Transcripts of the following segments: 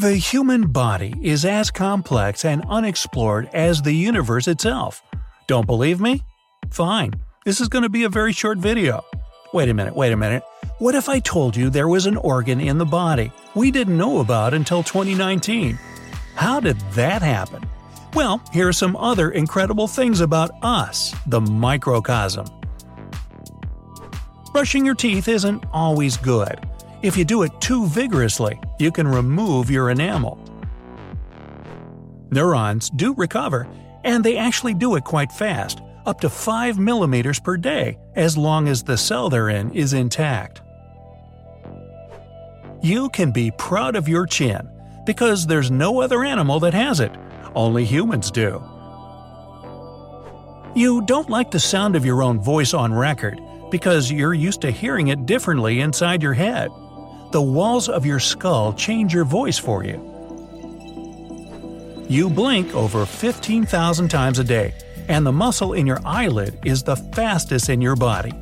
The human body is as complex and unexplored as the universe itself. Don't believe me? Fine. This is going to be a very short video. Wait a minute, wait a minute. What if I told you there was an organ in the body we didn't know about until 2019? How did that happen? Well, here are some other incredible things about us, the microcosm. Brushing your teeth isn't always good. If you do it too vigorously, you can remove your enamel. Neurons do recover, and they actually do it quite fast, up to 5 millimeters per day, as long as the cell they're in is intact. You can be proud of your chin, because there's no other animal that has it, only humans do. You don't like the sound of your own voice on record because you're used to hearing it differently inside your head. The walls of your skull change your voice for you. You blink over 15,000 times a day, and the muscle in your eyelid is the fastest in your body.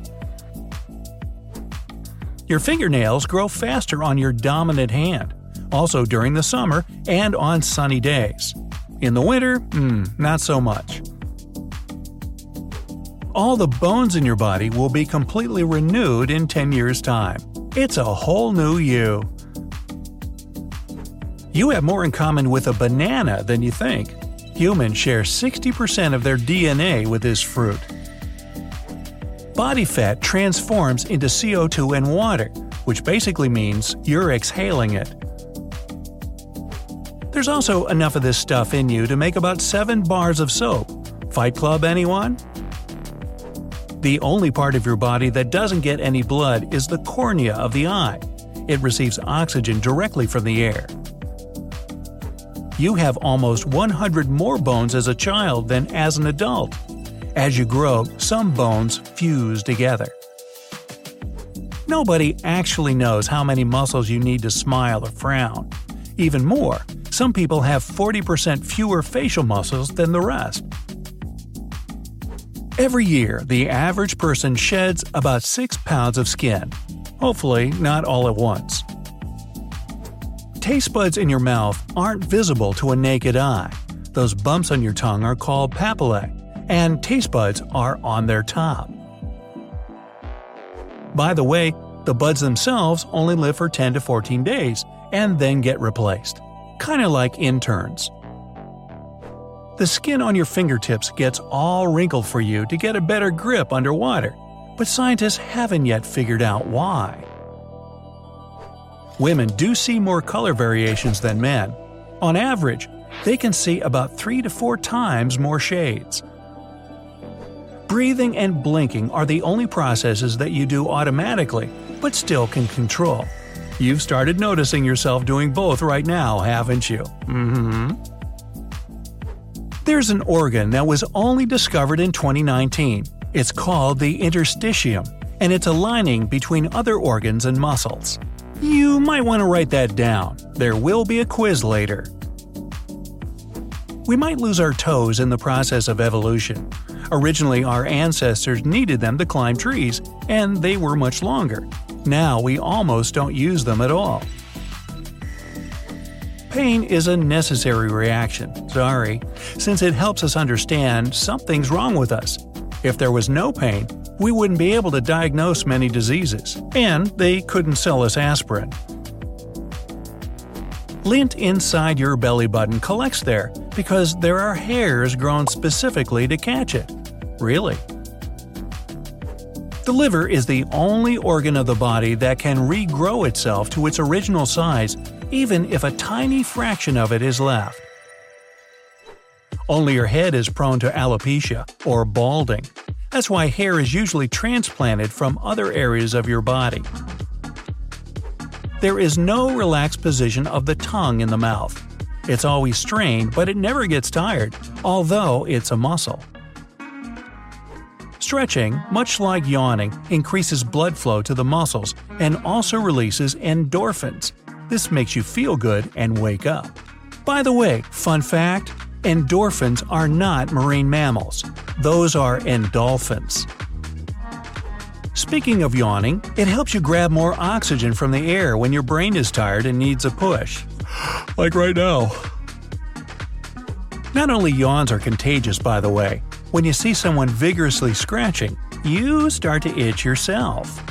Your fingernails grow faster on your dominant hand, also during the summer and on sunny days. In the winter, hmm, not so much. All the bones in your body will be completely renewed in 10 years' time. It's a whole new you. You have more in common with a banana than you think. Humans share 60% of their DNA with this fruit. Body fat transforms into CO2 and water, which basically means you're exhaling it. There's also enough of this stuff in you to make about 7 bars of soap. Fight Club, anyone? The only part of your body that doesn't get any blood is the cornea of the eye. It receives oxygen directly from the air. You have almost 100 more bones as a child than as an adult. As you grow, some bones fuse together. Nobody actually knows how many muscles you need to smile or frown. Even more, some people have 40% fewer facial muscles than the rest. Every year, the average person sheds about 6 pounds of skin. Hopefully, not all at once. Taste buds in your mouth aren't visible to a naked eye. Those bumps on your tongue are called papillae, and taste buds are on their top. By the way, the buds themselves only live for 10 to 14 days and then get replaced. Kinda like interns. The skin on your fingertips gets all wrinkled for you to get a better grip underwater, but scientists haven't yet figured out why. Women do see more color variations than men. On average, they can see about 3 to 4 times more shades. Breathing and blinking are the only processes that you do automatically, but still can control. You've started noticing yourself doing both right now, haven't you? Mm hmm. There's an organ that was only discovered in 2019. It's called the interstitium, and it's a lining between other organs and muscles. You might want to write that down. There will be a quiz later. We might lose our toes in the process of evolution. Originally, our ancestors needed them to climb trees, and they were much longer. Now we almost don't use them at all. Pain is a necessary reaction, sorry, since it helps us understand something's wrong with us. If there was no pain, we wouldn't be able to diagnose many diseases, and they couldn't sell us aspirin. Lint inside your belly button collects there because there are hairs grown specifically to catch it. Really? The liver is the only organ of the body that can regrow itself to its original size even if a tiny fraction of it is left. Only your head is prone to alopecia, or balding. That's why hair is usually transplanted from other areas of your body. There is no relaxed position of the tongue in the mouth. It's always strained, but it never gets tired, although it's a muscle. Stretching, much like yawning, increases blood flow to the muscles and also releases endorphins, this makes you feel good and wake up. By the way, fun fact endorphins are not marine mammals, those are endolphins. Speaking of yawning, it helps you grab more oxygen from the air when your brain is tired and needs a push. Like right now. Not only yawns are contagious, by the way. When you see someone vigorously scratching, you start to itch yourself.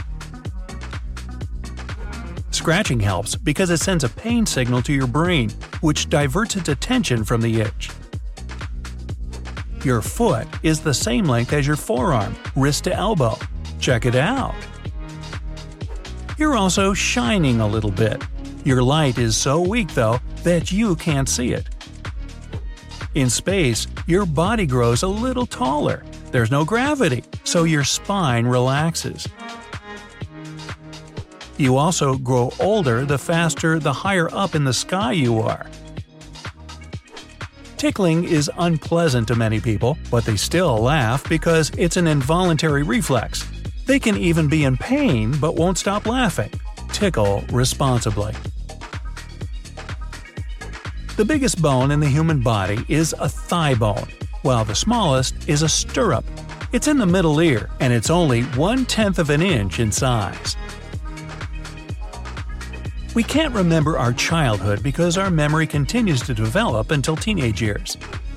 Scratching helps because it sends a pain signal to your brain, which diverts its attention from the itch. Your foot is the same length as your forearm, wrist to elbow. Check it out. You're also shining a little bit. Your light is so weak, though, that you can't see it. In space, your body grows a little taller. There's no gravity, so your spine relaxes. You also grow older the faster the higher up in the sky you are. Tickling is unpleasant to many people, but they still laugh because it's an involuntary reflex. They can even be in pain but won't stop laughing. Tickle responsibly. The biggest bone in the human body is a thigh bone, while the smallest is a stirrup. It's in the middle ear, and it's only one tenth of an inch in size. We can't remember our childhood because our memory continues to develop until teenage years.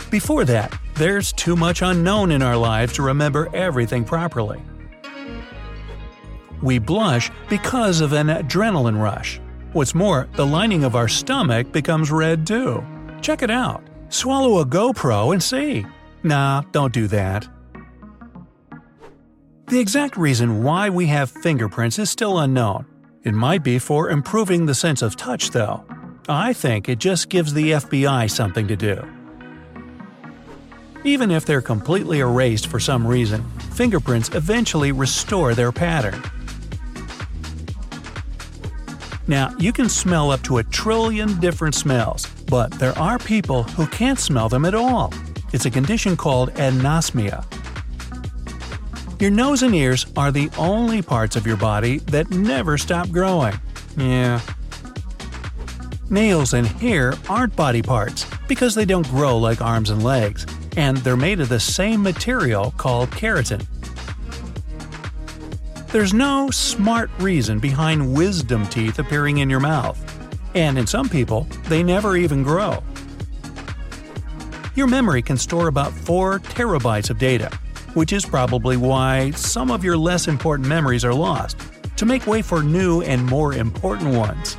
Before that, there's too much unknown in our lives to remember everything properly. We blush because of an adrenaline rush. What's more, the lining of our stomach becomes red too. Check it out. Swallow a GoPro and see. Nah, don't do that. The exact reason why we have fingerprints is still unknown, it might be for improving the sense of touch, though. I think it just gives the FBI something to do. Even if they're completely erased for some reason, fingerprints eventually restore their pattern. Now, you can smell up to a trillion different smells, but there are people who can't smell them at all. It's a condition called anosmia. Your nose and ears are the only parts of your body that never stop growing. Yeah. Nails and hair aren't body parts because they don't grow like arms and legs, and they're made of the same material called keratin. There's no smart reason behind wisdom teeth appearing in your mouth, and in some people, they never even grow. Your memory can store about 4 terabytes of data, which is probably why some of your less important memories are lost, to make way for new and more important ones.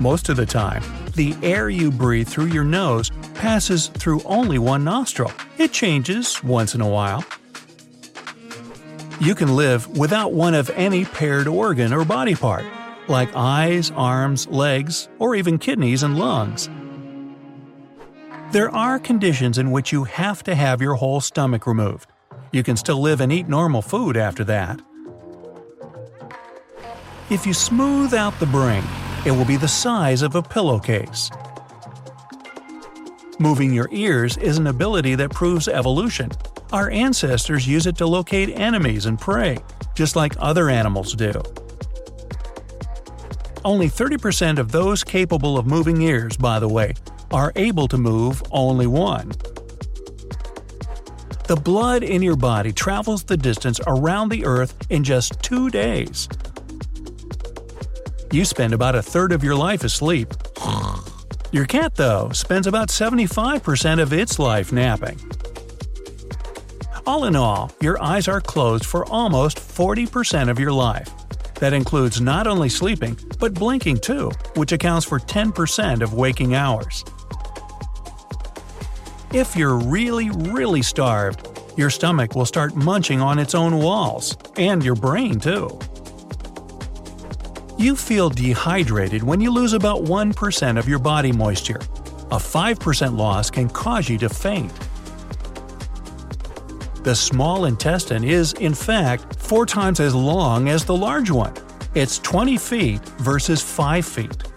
Most of the time, the air you breathe through your nose passes through only one nostril. It changes once in a while. You can live without one of any paired organ or body part, like eyes, arms, legs, or even kidneys and lungs. There are conditions in which you have to have your whole stomach removed. You can still live and eat normal food after that. If you smooth out the brain, it will be the size of a pillowcase. Moving your ears is an ability that proves evolution. Our ancestors use it to locate enemies and prey, just like other animals do. Only 30% of those capable of moving ears, by the way, are able to move only one. The blood in your body travels the distance around the Earth in just two days. You spend about a third of your life asleep. Your cat, though, spends about 75% of its life napping. All in all, your eyes are closed for almost 40% of your life. That includes not only sleeping, but blinking too, which accounts for 10% of waking hours. If you're really, really starved, your stomach will start munching on its own walls, and your brain too. You feel dehydrated when you lose about 1% of your body moisture. A 5% loss can cause you to faint. The small intestine is, in fact, four times as long as the large one. It's 20 feet versus 5 feet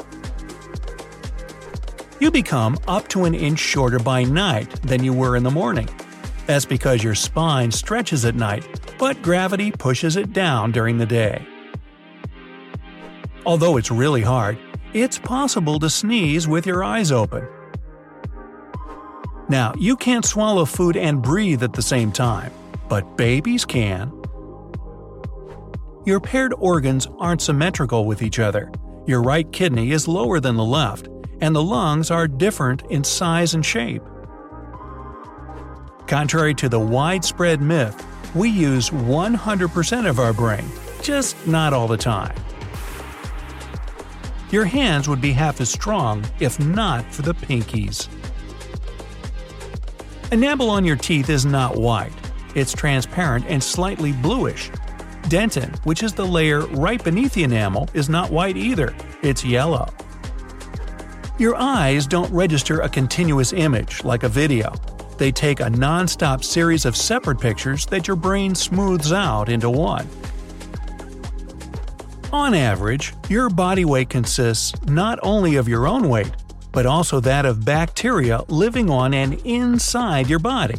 you become up to an inch shorter by night than you were in the morning. That's because your spine stretches at night, but gravity pushes it down during the day. Although it's really hard, it's possible to sneeze with your eyes open. Now, you can't swallow food and breathe at the same time, but babies can. Your paired organs aren't symmetrical with each other. Your right kidney is lower than the left, and the lungs are different in size and shape. Contrary to the widespread myth, we use 100% of our brain, just not all the time. Your hands would be half as strong if not for the pinkies. Enamel on your teeth is not white. It's transparent and slightly bluish. Dentin, which is the layer right beneath the enamel, is not white either. It's yellow. Your eyes don't register a continuous image like a video. They take a non-stop series of separate pictures that your brain smooths out into one. On average, your body weight consists not only of your own weight, but also that of bacteria living on and inside your body.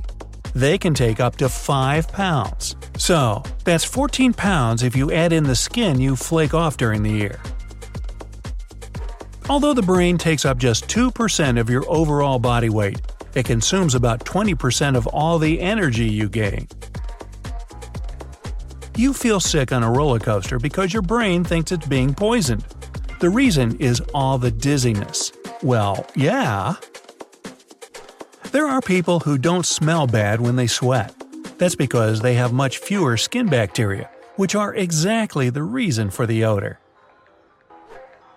They can take up to 5 pounds. So, that's 14 pounds if you add in the skin you flake off during the year. Although the brain takes up just 2% of your overall body weight, it consumes about 20% of all the energy you gain. You feel sick on a roller coaster because your brain thinks it's being poisoned. The reason is all the dizziness. Well, yeah. There are people who don't smell bad when they sweat. That's because they have much fewer skin bacteria, which are exactly the reason for the odor.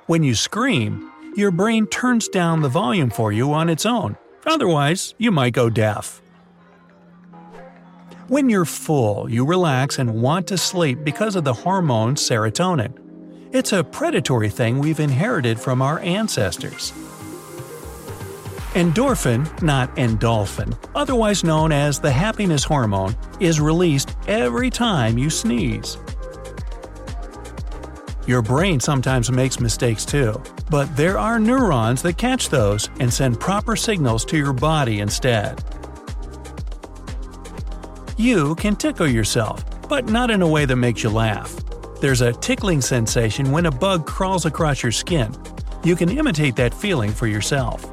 When you scream, your brain turns down the volume for you on its own, otherwise, you might go deaf. When you're full, you relax and want to sleep because of the hormone serotonin. It's a predatory thing we've inherited from our ancestors. Endorphin, not endolphin, otherwise known as the happiness hormone, is released every time you sneeze. Your brain sometimes makes mistakes too, but there are neurons that catch those and send proper signals to your body instead. You can tickle yourself, but not in a way that makes you laugh. There's a tickling sensation when a bug crawls across your skin. You can imitate that feeling for yourself.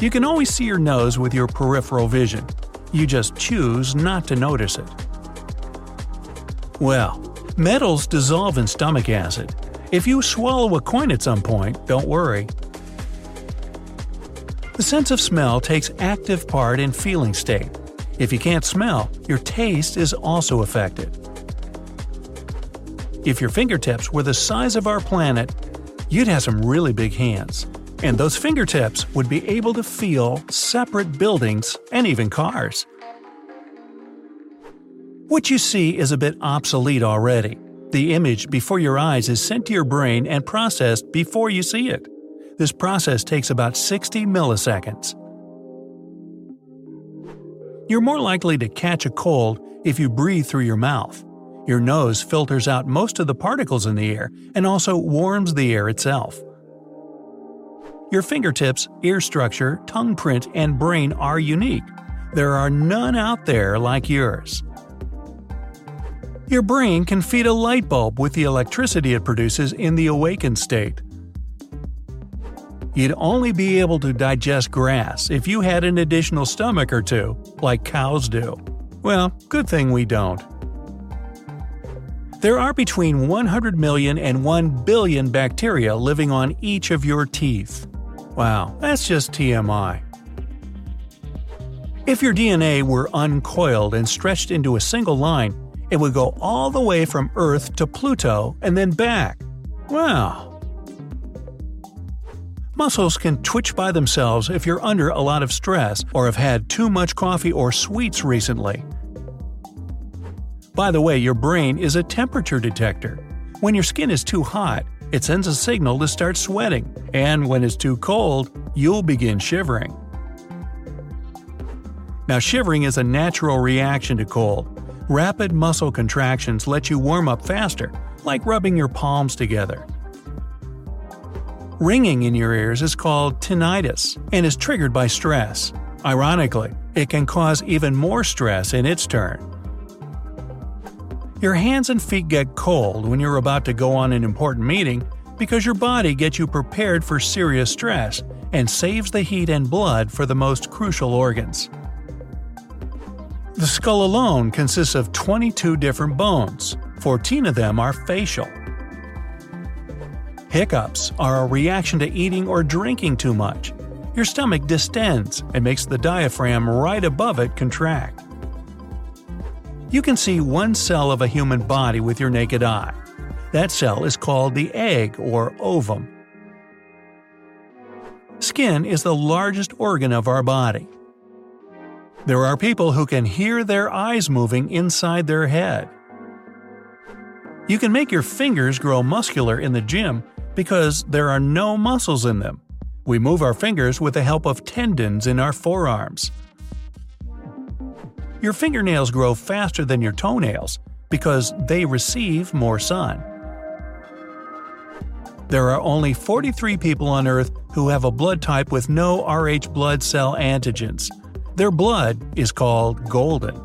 You can always see your nose with your peripheral vision. You just choose not to notice it. Well, metals dissolve in stomach acid. If you swallow a coin at some point, don't worry. The sense of smell takes active part in feeling state. If you can't smell, your taste is also affected. If your fingertips were the size of our planet, you'd have some really big hands. And those fingertips would be able to feel separate buildings and even cars. What you see is a bit obsolete already. The image before your eyes is sent to your brain and processed before you see it. This process takes about 60 milliseconds. You're more likely to catch a cold if you breathe through your mouth. Your nose filters out most of the particles in the air and also warms the air itself. Your fingertips, ear structure, tongue print, and brain are unique. There are none out there like yours. Your brain can feed a light bulb with the electricity it produces in the awakened state. You'd only be able to digest grass if you had an additional stomach or two, like cows do. Well, good thing we don't. There are between 100 million and 1 billion bacteria living on each of your teeth. Wow, that's just TMI. If your DNA were uncoiled and stretched into a single line, it would go all the way from Earth to Pluto and then back. Wow. Muscles can twitch by themselves if you're under a lot of stress or have had too much coffee or sweets recently. By the way, your brain is a temperature detector. When your skin is too hot, it sends a signal to start sweating, and when it's too cold, you'll begin shivering. Now, shivering is a natural reaction to cold. Rapid muscle contractions let you warm up faster, like rubbing your palms together. Ringing in your ears is called tinnitus and is triggered by stress. Ironically, it can cause even more stress in its turn. Your hands and feet get cold when you're about to go on an important meeting because your body gets you prepared for serious stress and saves the heat and blood for the most crucial organs. The skull alone consists of 22 different bones, 14 of them are facial. Hiccups are a reaction to eating or drinking too much. Your stomach distends and makes the diaphragm right above it contract. You can see one cell of a human body with your naked eye. That cell is called the egg or ovum. Skin is the largest organ of our body. There are people who can hear their eyes moving inside their head. You can make your fingers grow muscular in the gym because there are no muscles in them. We move our fingers with the help of tendons in our forearms. Your fingernails grow faster than your toenails because they receive more sun. There are only 43 people on Earth who have a blood type with no Rh blood cell antigens. Their blood is called golden.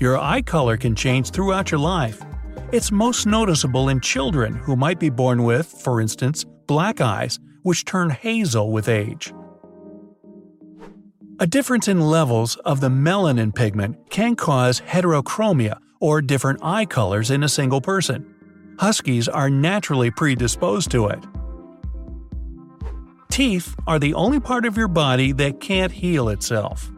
Your eye color can change throughout your life. It's most noticeable in children who might be born with, for instance, black eyes, which turn hazel with age. A difference in levels of the melanin pigment can cause heterochromia, or different eye colors in a single person. Huskies are naturally predisposed to it. Teeth are the only part of your body that can't heal itself.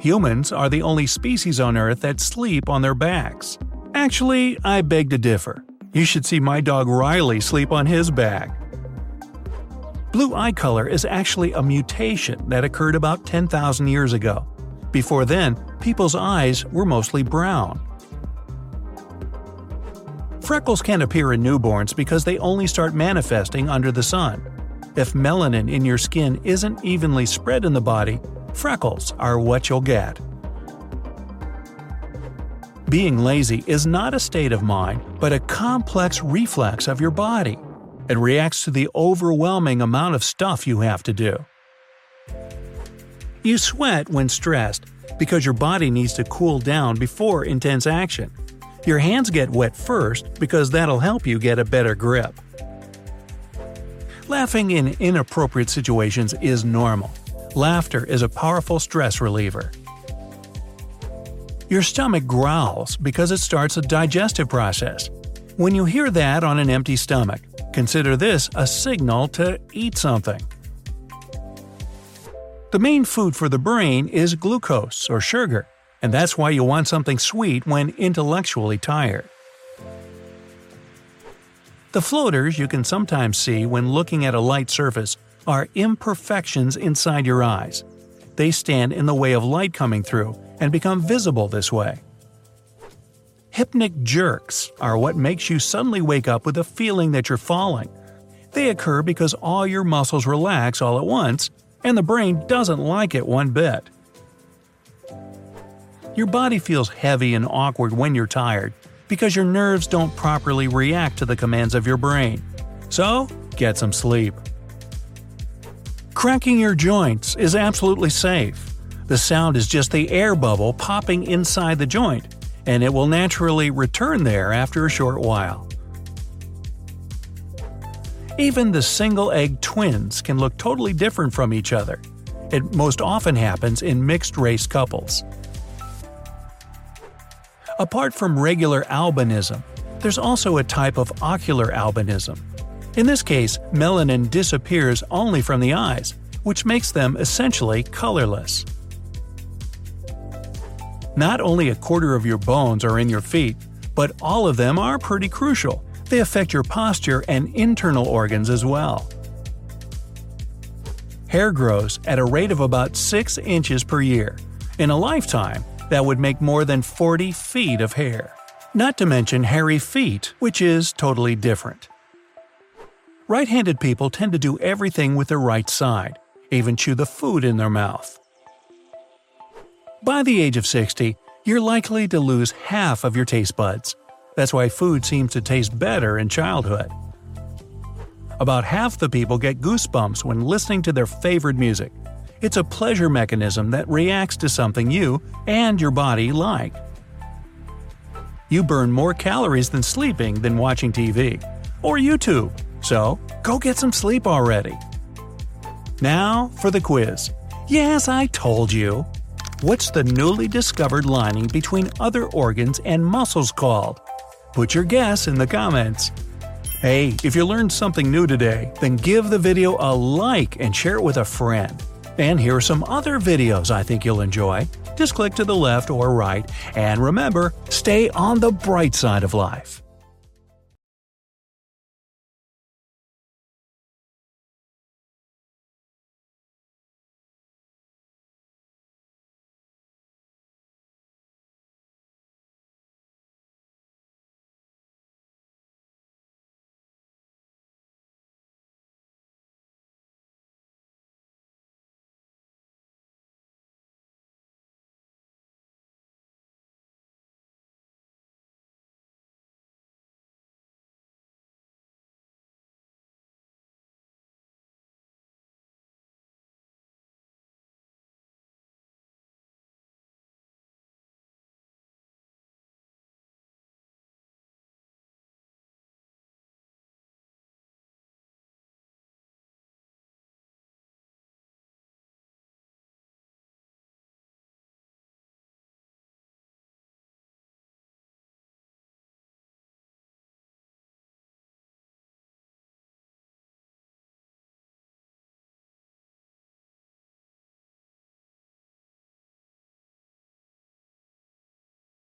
Humans are the only species on Earth that sleep on their backs. Actually, I beg to differ. You should see my dog Riley sleep on his back. Blue eye color is actually a mutation that occurred about 10,000 years ago. Before then, people's eyes were mostly brown. Freckles can appear in newborns because they only start manifesting under the sun. If melanin in your skin isn't evenly spread in the body, freckles are what you'll get. Being lazy is not a state of mind, but a complex reflex of your body. It reacts to the overwhelming amount of stuff you have to do. You sweat when stressed because your body needs to cool down before intense action. Your hands get wet first because that'll help you get a better grip. Laughing in inappropriate situations is normal. Laughter is a powerful stress reliever. Your stomach growls because it starts a digestive process. When you hear that on an empty stomach, consider this a signal to eat something. The main food for the brain is glucose or sugar, and that's why you want something sweet when intellectually tired. The floaters you can sometimes see when looking at a light surface are imperfections inside your eyes. They stand in the way of light coming through and become visible this way. Hypnic jerks are what makes you suddenly wake up with a feeling that you're falling. They occur because all your muscles relax all at once, and the brain doesn't like it one bit. Your body feels heavy and awkward when you're tired because your nerves don't properly react to the commands of your brain. So, get some sleep. Cracking your joints is absolutely safe. The sound is just the air bubble popping inside the joint, and it will naturally return there after a short while. Even the single egg twins can look totally different from each other. It most often happens in mixed race couples. Apart from regular albinism, there's also a type of ocular albinism. In this case, melanin disappears only from the eyes, which makes them essentially colorless. Not only a quarter of your bones are in your feet, but all of them are pretty crucial. They affect your posture and internal organs as well. Hair grows at a rate of about 6 inches per year. In a lifetime, that would make more than 40 feet of hair. Not to mention hairy feet, which is totally different. Right handed people tend to do everything with their right side, even chew the food in their mouth. By the age of 60, you're likely to lose half of your taste buds. That's why food seems to taste better in childhood. About half the people get goosebumps when listening to their favorite music. It's a pleasure mechanism that reacts to something you and your body like. You burn more calories than sleeping than watching TV or YouTube. So, go get some sleep already. Now for the quiz. Yes, I told you. What's the newly discovered lining between other organs and muscles called? Put your guess in the comments. Hey, if you learned something new today, then give the video a like and share it with a friend. And here are some other videos I think you'll enjoy. Just click to the left or right, and remember, stay on the bright side of life.